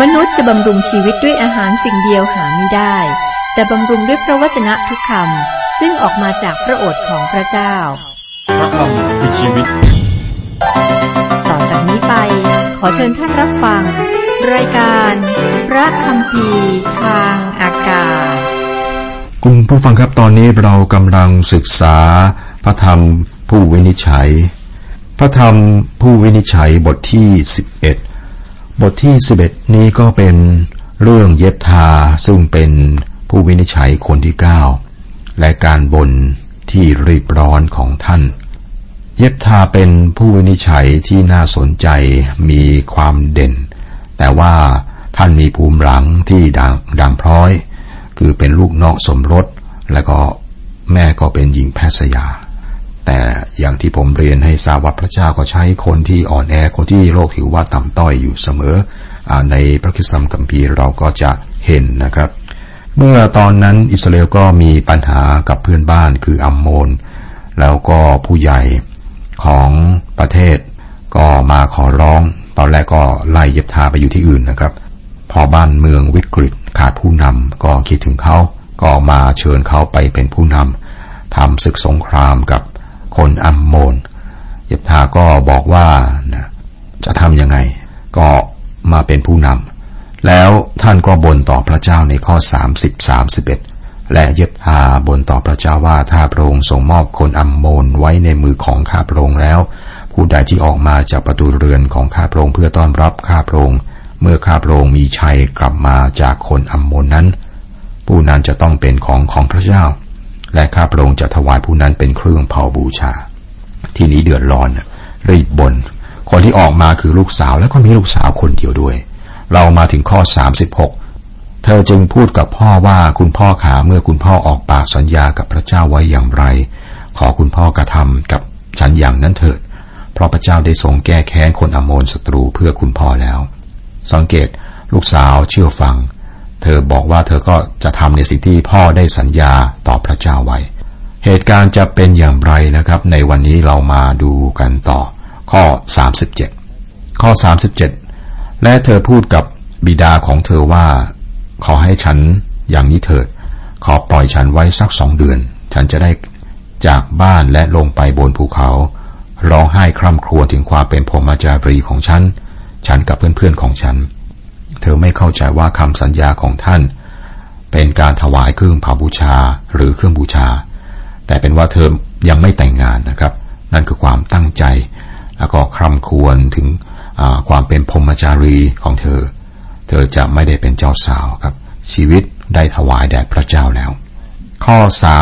มนุษย์จะบำรุงชีวิตด้วยอาหารสิ่งเดียวหาไม่ได้ แต่บำรุงด้วยพระวจนะทุกคำซึ่งออกมาจากพระโอษฐ์ของพระเจ้า พระคำคือชีวิต ต่อจากนี้ไป ขอเชิญท่านรับฟัง รายการ พระคำพีทางอากาศคุณผู้ฟังครับตอนนี้เรากำลังศึกษา พระธรรมผู้วินิจฉัย พระธรรมผู้วินิจฉัยบทที่ 11 บทที่ 11 นี้ก็เป็นเรื่องเย็บทาซึ่งเป็นผู้วินิจฉัยคนที่ 9 และการบนที่รีบร้อนของท่าน เย็บทาเป็นผู้วินิจฉัยที่น่าสนใจมีความเด่น แต่ว่าท่านมีภูมิหลังที่ดังดังพร้อย คือเป็นลูกนอกสมรส และก็แม่ก็เป็นหญิงแพทย์สยา แต่อย่างที่ผมเรียนให้ทราบว่าพระเจ้าก็ใช้คนที่อ่อนแอคนที่โลกถือว่าต่ำต้อยอยู่เสมออในพระคิดสัมกัมพีร์เราก็จะเห็นนะครับ เมื่อตอนนั้นอิสราเอลก็มีปัญหากับเพื่อนบ้านคืออัมโมน แล้วก็ผู้ใหญ่ของประเทศก็มาขอร้อง ตอนแรกก็ไล่เย็บทาไปอยู่ที่อื่นนะครับ พอบ้านเมืองวิกฤตขาดผู้นำก็คิดถึงเขาก็มาเชิญเขาไปเป็นผู้นำทำศึกสงครามกับ คนอัมโมนเย็บทาก็บอกว่านะจะทำยังไง ก็มาเป็นผู้นำแล้วท่านก็บ่นต่อพระเจ้าในข้อ 30 31 และเยบทาบ่นต่อพระเจ้าว่าถ้าพระองค์ทรงมอบคนอัมโมนไว้ในมือของข้าพระองค์แล้ว ผู้ใดที่ออกมาจากประตูเรือนของข้าพระองค์เพื่อต้อนรับข้าพระองค์เมื่อข้าพระองค์มีชัยกลับมาจากคนอัมโมนนั้น ผู้นั้นจะต้องเป็นของของพระเจ้า และข้าพระองค์จะถวายผู้นั้นเป็นเครื่องเผาบูชา ที่นี้เดือดร้อนรีบบน คนที่ออกมาคือลูกสาวและก็มีลูกสาวคนเดียวด้วย เรามาถึงข้อ 36 เธอจึงพูดกับพ่อว่าคุณพ่อขาเมื่อคุณพ่อออกปากสัญญากับพระเจ้าไว้อย่างไร ขอคุณพ่อกระทำกับฉันอย่างนั้นเถิด เพราะพระเจ้าได้ทรงแก้แค้นคนอโมนศัตรูเพื่อคุณพ่อแล้ว สังเกตลูกสาวเชื่อฟัง เธอบอกว่าเธอก็จะทำในสิ่งที่พ่อได้สัญญาต่อพระเจ้าไว้ เหตุการณ์จะเป็นอย่างไรนะครับ ในวันนี้เรามาดูกันต่อ ข้อ 37 ข้อ 37 และเธอพูดกับบิดาของเธอว่า ขอให้ฉันอย่างนี้เถิด ขอปล่อยฉันไว้สักสองเดือน ฉันจะได้จากบ้านและลงไปบนภูเขาร้องไห้คร่ำครวญถึงความเป็นพรหมจารีของฉัน ฉันกับเพื่อนๆของฉัน เธอไม่เข้าใจว่าคำสัญญาของท่าน เป็นการถวายเครื่องเผาบูชาหรือเครื่องบูชา แต่เป็นว่าเธอยังไม่แต่งงานนะครับ นั่นคือความตั้งใจ แล้วก็คร่ำครวญถึงความเป็นพรมจารีของเธอ เธอจะไม่ได้เป็นเจ้าสาวครับ ชีวิตได้ถวายแด่พระเจ้าแล้ว ข้อ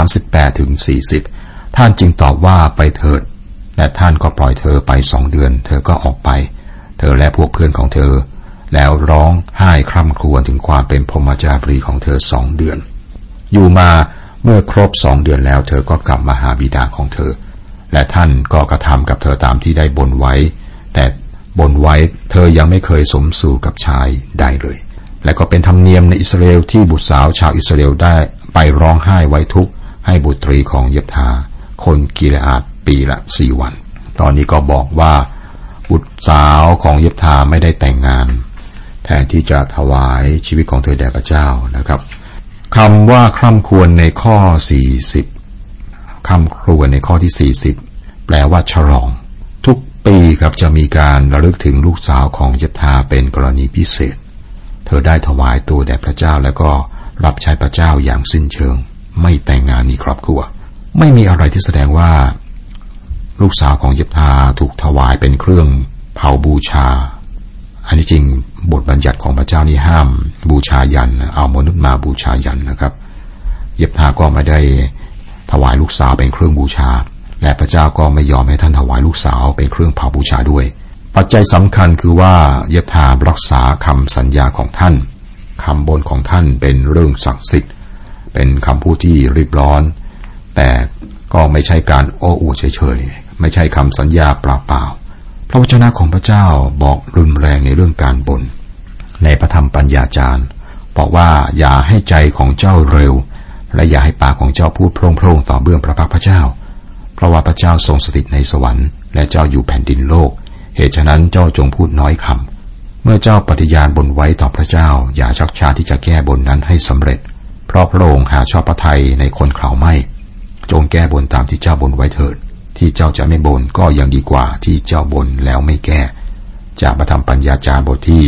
38ถึง40 ท่านจึงตอบว่าไปเถิด และท่านก็ปล่อยเธอไปสองเดือน เธอก็ออกไป เธอและพวกเพื่อนของเธอ แล้วร้องไห้คร่ำครวญถึงความเป็นพรมจารีของเธอสองเดือน อยู่มาเมื่อครบสองเดือนแล้ว เธอก็กลับมาหาบิดาของเธอ และท่านก็กระทำกับเธอตามที่ได้บนไว้ แต่บนไว้เธอยังไม่เคยสมสู่กับชายใดเลย และก็เป็นธรรมเนียมในอิสราเอลที่บุตรสาวชาวอิสราเอลได้ไปร้องไห้ไว้ทุกข์ให้บุตรีของเยบทา คนกิเลอาดปีละสี่วัน ตอนนี้ก็บอกว่า บุตรสาวของเยบทาไม่ได้แต่งงาน ทนที่จะถวายชีวิตของเธอแด่พระเจ้านะครับคำว่าคร่ำควรในข้อ 40คำครวญในข้อที่ 40 แปลว่าฉลอง ทุกปีครับจะมีการระลึกถึงลูกสาวของเยบทาเป็นกรณีพิเศษ เธอได้ถวายตัวแด่พระเจ้าแล้วก็รับใช้พระเจ้าอย่างสิ้นเชิง ไม่แต่งงานมีครอบครัว ไม่มีอะไรที่แสดงว่า ลูกสาวของเยบทาถูกถวายเป็นเครื่องเผาบูชา อันนี้จริงบทบัญญัติของพระเจ้านี่ห้ามบูชายัน เอามนุษย์มาบูชายันนะครับ เย็บทาก็ไม่ได้ถวายลูกสาวเป็นเครื่องบูชา และพระเจ้าก็ไม่ยอมให้ท่านถวายลูกสาวเป็นเครื่องเผาบูชาด้วย ปัจจัยสำคัญคือว่าเยบทารักษาคำสัญญาของท่านคำบนของท่านเป็นเรื่องศักดิ์สิทธิ์ เป็นคำพูดที่รีบร้อน แต่ก็ไม่ใช่การโอ้อวดเฉยๆ ไม่ใช่คำสัญญาเปล่าๆ พระวจนะของพระเจ้าบอกรุนแรงในเรื่องการบนในพระธรรมปัญญาจารย์ บอกว่าอย่าให้ใจของเจ้าเร็ว และอย่าให้ปากของเจ้าพูดโพร่งๆต่อเบื้องพระพักพระเจ้า เพราะว่าพระเจ้าทรงสถิตในสวรรค์และเจ้าอยู่แผ่นดินโลก เหตุฉะนั้นเจ้าจงพูดน้อยคำเมื่อเจ้าปฏิญาณบนไว้ต่อพระเจ้า อย่าชักช้าที่จะแก้บนนั้นให้สำเร็จ เพราะพระองค์หาชอบพระทัยในคนเขาไม่ จงแก้บนตามที่เจ้าบนไว้เถิด ที่เจ้าจะไม่บนก็ยังดีกว่าที่เจ้าบนแล้วไม่แก้ จากพระธรรมปัญญาจารย์บทที่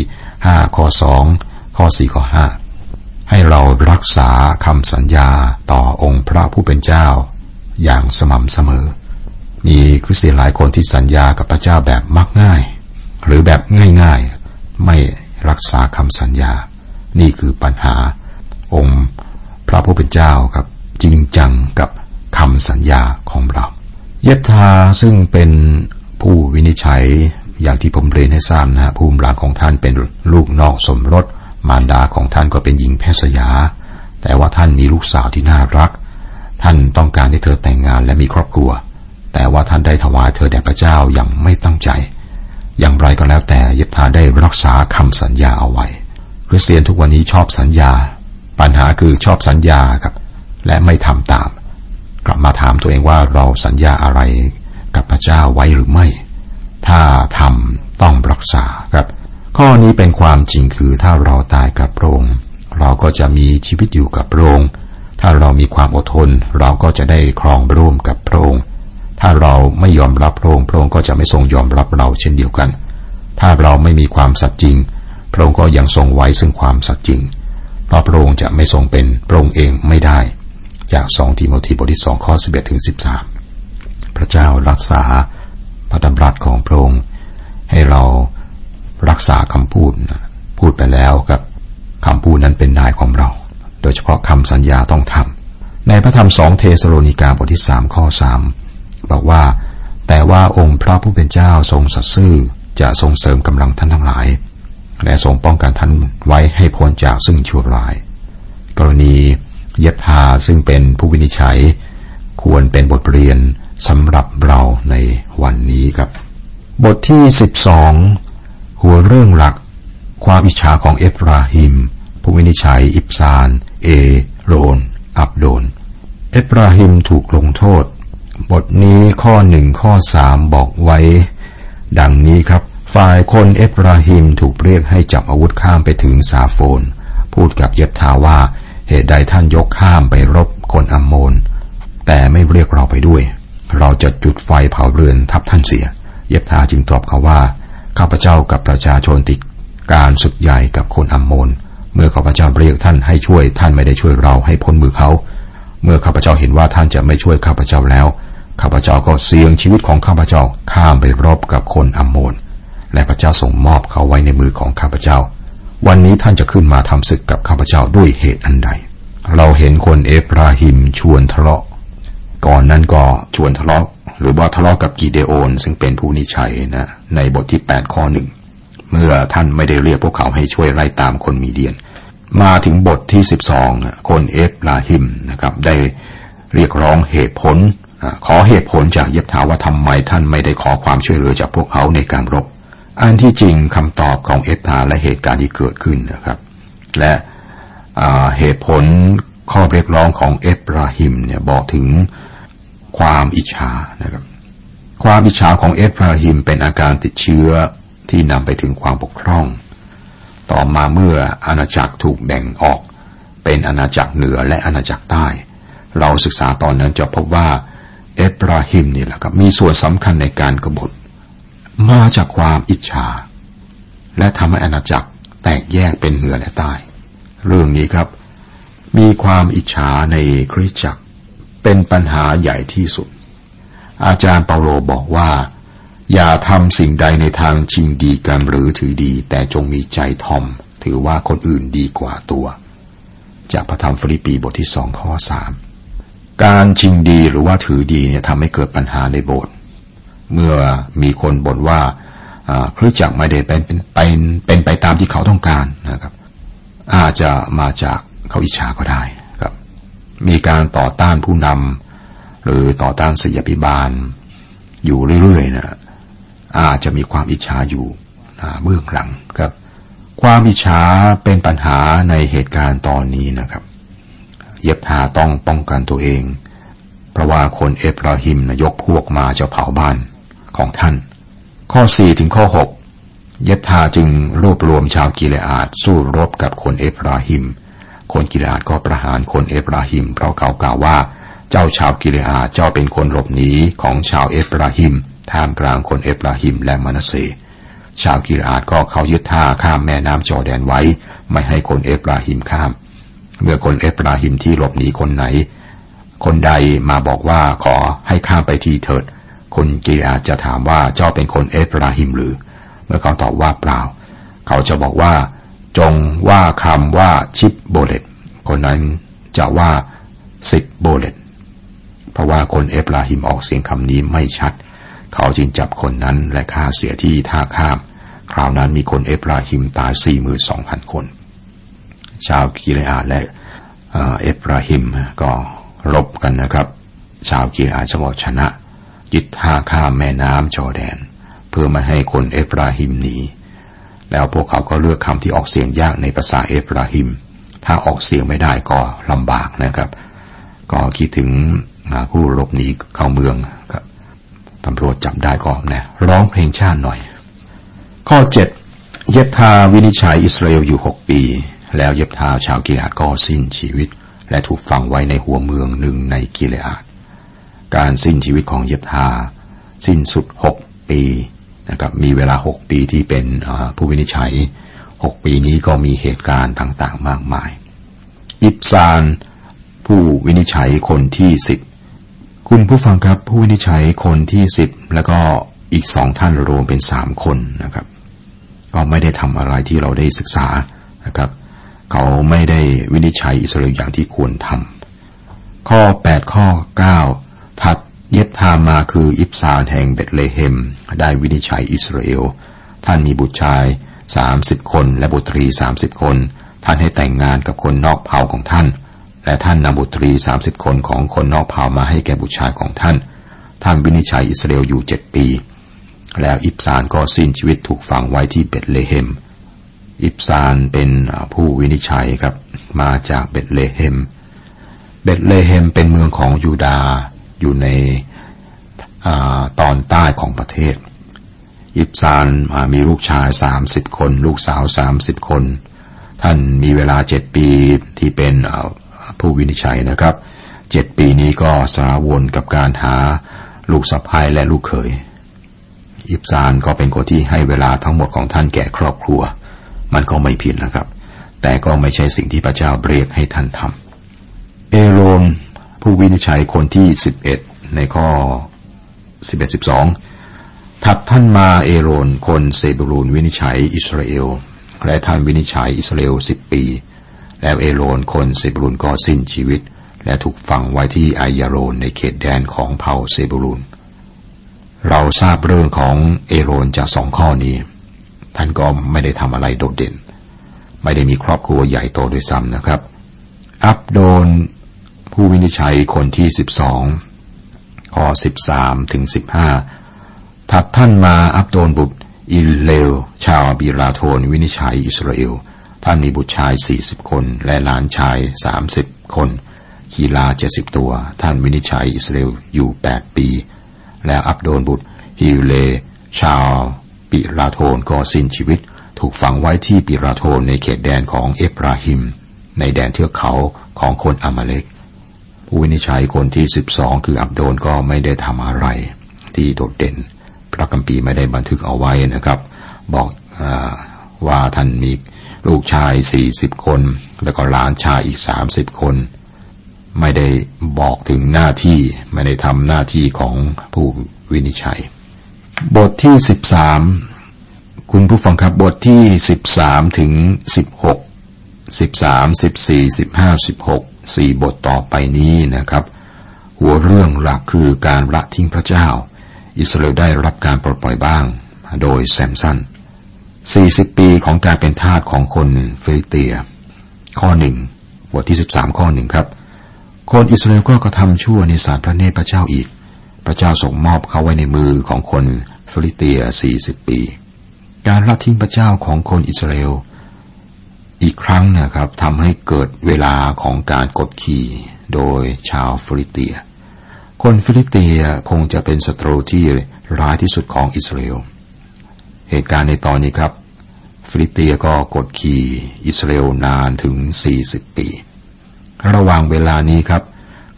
ห้าข้อสองข้อสี่ข้อห้าให้เรารักษาคำสัญญาต่อองค์พระผู้เป็นเจ้า อย่างสม่ำเสมอ มีคริสเตียนหลายคนที่สัญญากับพระเจ้าแบบมักง่าย หรือแบบง่ายๆ ไม่รักษาคำสัญญา นี่คือปัญหาองค์พระผู้เป็นเจ้าครับจริงจังกับคำสัญญาของเรา เยบทาซึ่งเป็นผู้วินิจฉัยอย่างที่ผมเรียนให้ทราบนะภูมิหลานของท่านเป็นลูกนอกสมรส มารดาของท่านก็เป็นหญิงแพทย์สยา แต่ว่าท่านมีลูกสาวที่น่ารัก ท่านต้องการให้เธอแต่งงานและมีครอบครัว แต่ว่าท่านได้ถวายเธอแด่พระเจ้าอย่างไม่ตั้งใจ อย่างไรก็แล้วแต่ยิบทาได้รักษาคำสัญญาเอาไว้คริสเตียนทุกวันนี้ชอบสัญญา ปัญหาคือชอบสัญญาครับ และไม่ทำตาม กลับมาถามตัวเองว่าเราสัญญาอะไรกับพระเจ้าไว้หรือไม่ ถ้าทำต้องรักษาครับ ข้อนี้เป็นความจริงคือถ้าเราตายกับพระองค์เราก็จะมีชีวิตอยู่กับพระองค์ถ้าเรามีความอดทน เราก็จะได้ครองร่วมกับพระองค์ถ้าเราไม่ยอมรับพระองค์พระองค์ก็จะไม่ทรงยอมรับเราเช่นเดียวกัน ถ้าเราไม่มีความสัตย์จริง พระองค์ก็ยังทรงไว้ซึ่งความสัตย์จริงเพราะพระองค์จะไม่ทรงเป็นพระองค์เองไม่ได้ จากสองทีโมธีบทที่สองข้อสิบเอ็ดถึงสิบสามพระเจ้ารักษาพระดำรัสของพระองค์ให้เรารักษาคำพูดพูดไปแล้วกับคำพูดนั้นเป็นนายของเรา โดยเฉพาะคำสัญญาต้องทำในพระธรรมสองเทสโลนิกาบทที่สามข้อสามบอกว่า แต่ว่าองค์พระผู้เป็นเจ้าทรงสัตย์ซื่อจะทรงเสริมกำลังท่านทั้งหลาย และทรงป้องกันท่านไว้ให้พ้นจากซึ่งชั่วร้าย กรณี ย็บทาซึ่งเป็นผู้วินิจฉัย ควรเป็นบทเรียนสำหรับเราในวันนี้ครับ บทที่สิบสองหัวเรื่องหลัก ความอิจฉาของเอฟราฮิม ผู้วินิจฉัย อิบซาน เอ โรน อับโดน เอฟราฮิมถูกลงโทษ บทนี้ข้อหนึ่งข้อสามบอกไว้ ดังนี้ครับ ฝ่ายคนเอฟราฮิมถูกเรียกให้จับอาวุธข้ามไปถึงซาโฟน พูดกับเยบทาว่า เหตุใดท่านยกข้ามไปรบคนอัมโมน แต่ไม่เรียกเราไปด้วย เราจะจุดไฟเผาเรือนทับท่านเสีย เยบทาจึงตอบเขาว่า ข้าพเจ้ากับประชาชนติดการศึกใหญ่กับคนอัมโมน เมื่อข้าพเจ้าเรียกท่านให้ช่วยท่านไม่ได้ช่วยเราให้พ้นมือเขา เมื่อข้าพเจ้าเห็นว่าท่านจะไม่ช่วยข้าพเจ้าแล้ว ข้าพเจ้าก็เสี่ยงชีวิตของข้าพเจ้าข้ามไปรบกับคนอัมโมน และพระเจ้าส่งมอบเขาไว้ในมือของข้าพเจ้า วันนี้ท่านจะขึ้นมาทำศึกกับข้าพเจ้าด้วยเหตุอันใด เราเห็นคนเอฟราฮิมชวนทะเลาะ ก่อนนั้นก็ชวนทะเลาะ หรือว่าทะเลาะกับกีเดโอน ซึ่งเป็นผู้นิชัยนะ ในบทที่แปดข้อหนึ่งเมื่อท่านไม่ได้เรียกพวกเขาให้ช่วยไล่ตามคนมีเดียน มาถึงบทที่สิบสองคนเอฟราฮิมนะครับได้เรียกร้องเหตุผลขอเหตุผลจากเยฟธาห์ว่าทำไมท่านไม่ได้ขอความช่วยเหลือจากพวกเขาในการรบ อันที่จริงคำตอบของเยฟธาห์และเหตุการณ์ที่เกิดขึ้นนะครับ และเหตุผลข้อเรียกร้องของเอฟราฮิมเนี่ยบอกถึงความอิจฉานะครับ ความอิจฉาของเอฟราฮิมเป็นอาการติดเชื้อที่นำไปถึงความบกพร่อง ต่อมาเมื่ออาณาจักรถูกแบ่งออก เป็นอาณาจักรเหนือและอาณาจักรใต้ เราศึกษาตอนนั้นจะพบว่าเอฟราฮิมนี่แหละครับมีส่วนสำคัญในการกบฏ มาจากความอิจฉา และทำให้อาณาจักรแตกแยกเป็นเหนือและใต้ เรื่องนี้ครับ มีความอิจฉาในคริสตจักร เป็นปัญหาใหญ่ที่สุด อาจารย์เปาโลบอกว่า อย่าทำสิ่งใดในทางชิงดีกันหรือถือดี แต่จงมีใจทอม ถือว่าคนอื่นดีกว่าตัว จากพระธรรมฟิลิปปีบทที่สองข้อสามการชิงดีหรือว่าถือดีเนี่ยทำให้เกิดปัญหาในโบสถ์ เมื่อมีคนบ่นว่าคริสจักรไม่ได้เป็นเป็นเป็นเป็นไปตามที่เขาต้องการนะครับ อาจจะมาจากเขาอิจฉาก็ได้ครับ มีการต่อต้านผู้นำหรือต่อต้านศิยพิบาล อยู่เรื่อยๆนะอาจจะมีความอิจฉาอยู่เบื้องหลังครับ ความอิจฉาเป็นปัญหาในเหตุการณ์ตอนนี้นะครับเย็บทาต้องป้องกันตัวเอง เพราะว่าคนเอฟราฮิมนะยกพวกมาจะเผาบ้าน ของท่าน ข้อสี่ถึงข้อหกเยธาจึงรวบรวมชาวกิเลอาดสู้รบกับคนเอฟราฮิม คนกิเลอาดก็ประหารคนเอฟราฮิม เพราะเขากล่าวว่า เจ้าชาวกิเลอาดเจ้าเป็นคนหลบหนีของชาวเอฟราฮิม ท่ามกลางคนเอฟราฮิมและมนาเซชาวกิเลอาดก็เข้ายึดท่าข้ามแม่น้ำจอแดนไว้ ไม่ให้คนเอฟราฮิมข้าม เมื่อคนเอฟราฮิมที่หลบหนีคนไหน คนใดมาบอกว่าขอให้ข้ามไปทีเถิด คนกิเลอาดจะถามว่าเจ้าเป็นคนเอฟราฮิมหรือ เมื่อเขาตอบว่าเปล่า เขาจะบอกว่า จงว่าคำว่าชิปโบเลตคนนั้นจะว่าสิบโบเลตเพราะว่าคนเอฟราฮิมออกเสียงคำนี้ไม่ชัด เขาจึงจับคนนั้นและฆ่าเสียที่ท่าข้าม คราวนั้นมีคนเอฟราฮิมตายสี่หมื่นสองพันคน ชาวกิเลอาดและเอฟราฮิมก็รบกันนะครับ ชาวกิเลอาดจะบอกชนะ ยึดท่าข้ามแม่น้ำจอแดน เพื่อไม่ให้คนเอฟราฮิมหนีแล้วพวกเขาก็เลือกคำที่ออกเสียงยากในภาษาเอฟราฮิม ถ้าออกเสียงไม่ได้ก็ลำบากนะครับ ก็คิดถึงผู้หลบหนีเข้าเมืองครับตำรวจจับได้ก็นะร้องเพลงชาติหน่อย ข้อเจ็ดเย็บทาวินิจฉัยอิสราเอลอยู่หกปี แล้วเย็บทาชาวกิเลาดก็สิ้นชีวิต และถูกฝังไว้ในหัวเมืองหนึ่งในกิเลอาด การสิ้นชีวิตของเยบทา สิ้นสุดหกปีนะครับมีเวลาหกปีที่เป็นผู้วินิจฉัยหกปีนี้ก็มีเหตุการณ์ต่างๆ มากมาย อิบซานผู้วินิจฉัยคนที่สิบคุณผู้ฟังครับผู้วินิจฉัยคนที่สิบแล้วก็อีกสองท่านรวมเป็นสามคนนะครับ ก็ไม่ได้ทำอะไรที่เราได้ศึกษานะครับ เขาไม่ได้วินิจฉัยอิสราเอลอย่างที่ควรทำข้อแปดข้อ ถัดเยฟธาห์มาคืออิบซานแห่งเบตเลเฮม ได้วินิจฉัยอิสราเอล ท่านมีบุตรชายสามสิบคนและบุตรีสามสิบคน ท่านให้แต่งงานกับคนนอกเผ่าของท่าน และท่านนำบุตรีสามสิบคนของคนนอกเผ่ามาให้แก่บุตรชายของท่าน ท่านวินิจฉัยอิสราเอลอยู่เจ็ดปี แล้วอิบซานก็สิ้นชีวิตถูกฝังไว้ที่เบตเลเฮม อิบซานเป็นผู้วินิจฉัยครับ มาจากเบตเลเฮม เบตเลเฮมเป็นเมืองของยูดาห์ อยู่ในอตอนใต้ของประเทศ อิบซานมีลูกชายสามสิบคน ลูกสาวสามสิบคน ท่านมีเวลาเจ็ดปีที่เป็นผู้วินิจฉัยนะครับเจ็ดปีนี้ก็สารวนกับการหาลูกสะพ้ายและลูกเขย อิบซานก็เป็นคนที่ให้เวลาทั้งหมดของท่านแก่ครอบครัว มันก็ไม่ผิดนะครับ แต่ก็ไม่ใช่สิ่งที่พระเจ้าเรียกให้ท่านทำเอโรน ผู้วินิจฉัยคนที่สิบเอ็ดในข้อสิบเอ็ดสิบสองถัดท่านมาเอโรนคนเซบูลูนวินิจฉัยอิสราเอล และท่านวินิจฉัยอิสราเอลสิบปี แล้วเอโรนคนเซบูลูนก็สิ้นชีวิต และถูกฝังไว้ที่ไอยาโรนในเขตแดนของเผ่าเซบูลูน เราทราบเรื่องของเอโรนจากสองข้อนี้ ท่านก็ไม่ได้ทำอะไรโดดเด่น ไม่ได้มีครอบครัวใหญ่โตโดยซ้ำนะครับ อับโดน ผู้วินิจฉัยคนที่สิบสองข้อสิบสามถึงสิบห้าถัดท่านมาอับโดนบุตร อิลเลว ชาวบิราโทนวินิจฉัยอิสราเอล ท่านมีบุตรชายสี่สิบคน และหลานชายสามสิบคนกีฬาเจ็ดสิบตัว ท่านวินิจฉัยอิสราเอลอยู่แปดปี แล้วอับโดนบุตร ฮิวเล ชาวปิราโทนก็สิ้นชีวิต ถูกฝังไว้ที่ปิราโทนในเขตแดนของเอฟราฮิม ในแดนเทือกเขาของคนอามาเลก ผู้วินิจฉัยคนที่สิบสองคืออับโดนก็ไม่ได้ทำอะไร ที่โดดเด่น พระคัมภีไม่ได้บันทึกเอาไว้นะครับ บอกอว่าท่านมีลูกชายสี่สิบคน แล้วก็หลานชายอีกสามสิบคน ไม่ได้บอกถึงหน้าที่ไม่ได้ทำหน้าที่ของผู้วินิจฉัย บทที่สิบสามคุณผู้ฟังครับบทที่สิบสามถึงสิบหกสิบสามสิบสี่สิบห้าสิบหก สี่บทต่อไปนี้นะครับ หัวเรื่องหลักคือการละทิ้งพระเจ้า อิสราเอลได้รับการปลดปล่อยบ้าง โดยแซมสันสี่สิบปีของการเป็นทาสของคนฟิลิเตีย ข้อหนึ่งบทที่สิบสามข้อหนึ่งครับ คนอิสราเอลก็กระทำชั่วในสายพระเนตรพระเจ้าอีก พระเจ้าส่งมอบเขาไว้ในมือของคนฟิลิเตียสี่สิบปี การละทิ้งพระเจ้าของคนอิสราเอล อีกครั้งนะครับทำให้เกิดเวลาของการกดขี่โดยชาวฟิลิเตีย คนฟิลิเตียคงจะเป็นศัตรูที่ร้ายที่สุดของอิสราเอล เหตุการณ์ในตอนนี้ครับ ฟิลิเตียก็กดขี่อิสราเอลนานถึง 40 ปี ระหว่างเวลานี้ครับ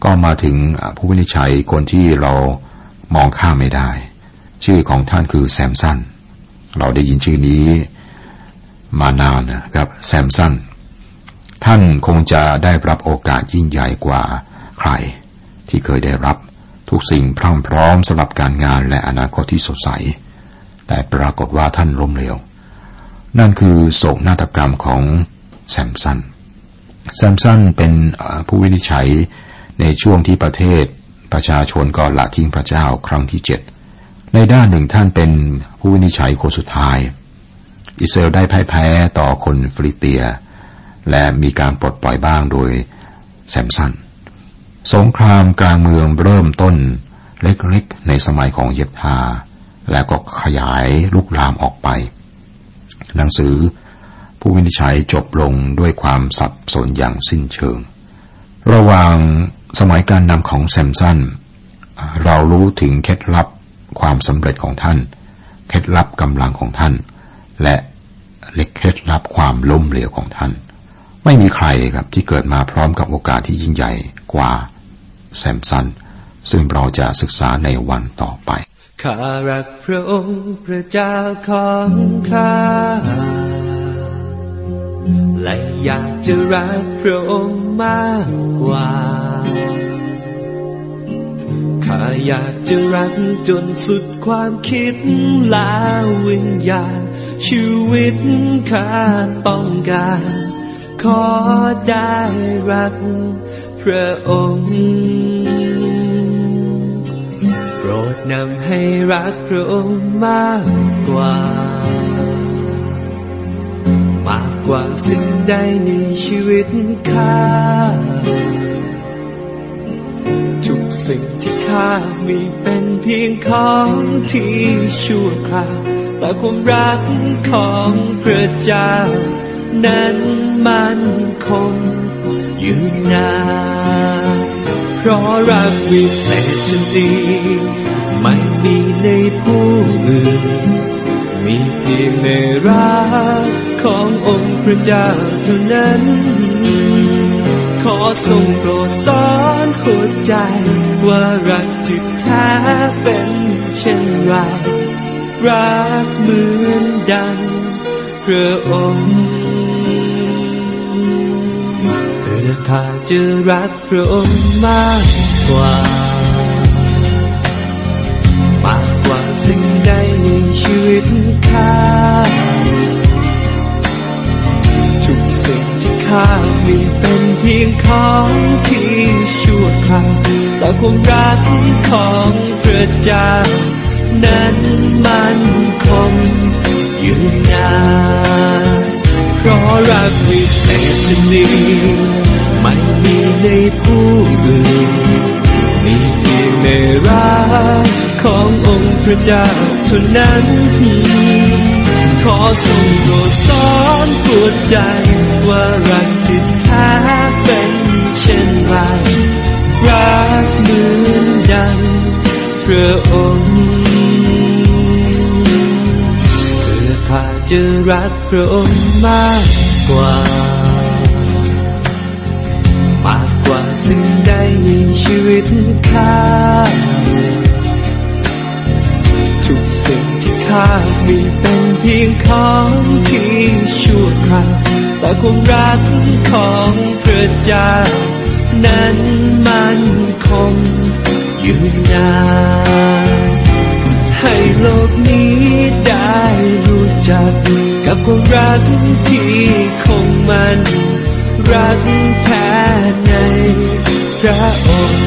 ก็มาถึงผู้วินิจฉัยคนที่เรามองข้ามไม่ได้ ชื่อของท่านคือแซมสัน เราได้ยินชื่อนี้ มานานนะครับแซมสันท่านคงจะได้รับโอกาสยิ่งใหญ่กว่าใคร ที่เคยได้รับทุกสิ่งพร้อมพร้อมสำหรับการงานและอนาคตที่สดใส แต่ปรากฏว่าท่านล้มเหลว นั่นคือโศกนาฏกรรมของแซมสันแซมสันเป็นผู้วินิจฉัยในช่วงที่ประเทศประชาชนก็ละทิ้งพระเจ้าครั้งที่เจ็ดในด้านหนึ่งท่านเป็นผู้วินิจฉัยคนสุดท้าย อิสราเอลได้พ่ายแพ้ต่อคนฟริเตีย และมีการปลดปล่อยบ้างโดยแซมสัน สงครามกลางเมืองเริ่มต้นเล็กๆในสมัยของเยบทา และก็ขยายลุกลามออกไป หนังสือผู้วินิจฉัยจบลงด้วยความสับสนอย่างสิ้นเชิง ระหว่างสมัยการนำของแซมสันเรารู้ถึงเคล็ดลับความสำเร็จของท่าน เคล็ดลับกำลังของท่าน และเล็กเคล็ดลับความล้มเหลวของท่าน ไม่มีใครครับที่เกิดมาพร้อมกับโอกาสที่ยิ่งใหญ่กว่าแซมสัน ซึ่งเราจะศึกษาในวันต่อไปข้ารักพระองค์พระเจ้าของข้าและอยากจะรักพระองค์มากกว่าข้าอยากจะรักจนสุดความคิดลาวิญญาณ ชีวิตข้าต้องการขอได้รักพระองค์ โปรดนำให้รักพระองค์มากกว่า มากกว่าสิ่งใดในชีวิตข้าทุกสิ่งที่ข้ามีเป็นเพียงของที่ชั่วคราว แต่ความรักของพระเจ้า นั้นมันคงยืนนานเพราะรักวิเศษชนีไม่มีในผู้อื่น มีเพียงในรักขององค์พระเจ้าเท่านั้น ขอทรงโปรดสอนหัวใจ ว่ารักที่แท้เป็นเช่นไร รักเหมือนดังพระองค์เพื่อข้าจะรักพระองค์มากกว่า มากกว่าสิ่งใดในชีวิตข้าทุกสิ่งที่ข้ามีเป็นเพียงของที่ชั่วคราวแต่ความรักของพระเจ้า นั้นมันคงอยู่นานเพราะรักวิเศษนี้ไม่มีในผู้อื่นมีเพียงในรักขององค์พระเจ้าเท่านั้น ขอทรงโปรดสอนปวดใจว่ารักที่แท้เป็นเช่นไรรักเหมือนดังพระองค์ จะรักพระองค์มากกว่า มากกว่าสิ่งใดในชีวิตข้าทุกสิ่งที่ข้ามีเป็นเพียงของที่ชั่วคราวแต่ความรักของพระเจ้านั้นมันคงอยู่นาน ให้โลกนี้ได้รู้จัก กับความรักที่คงมัน รักแท้ในพระองค์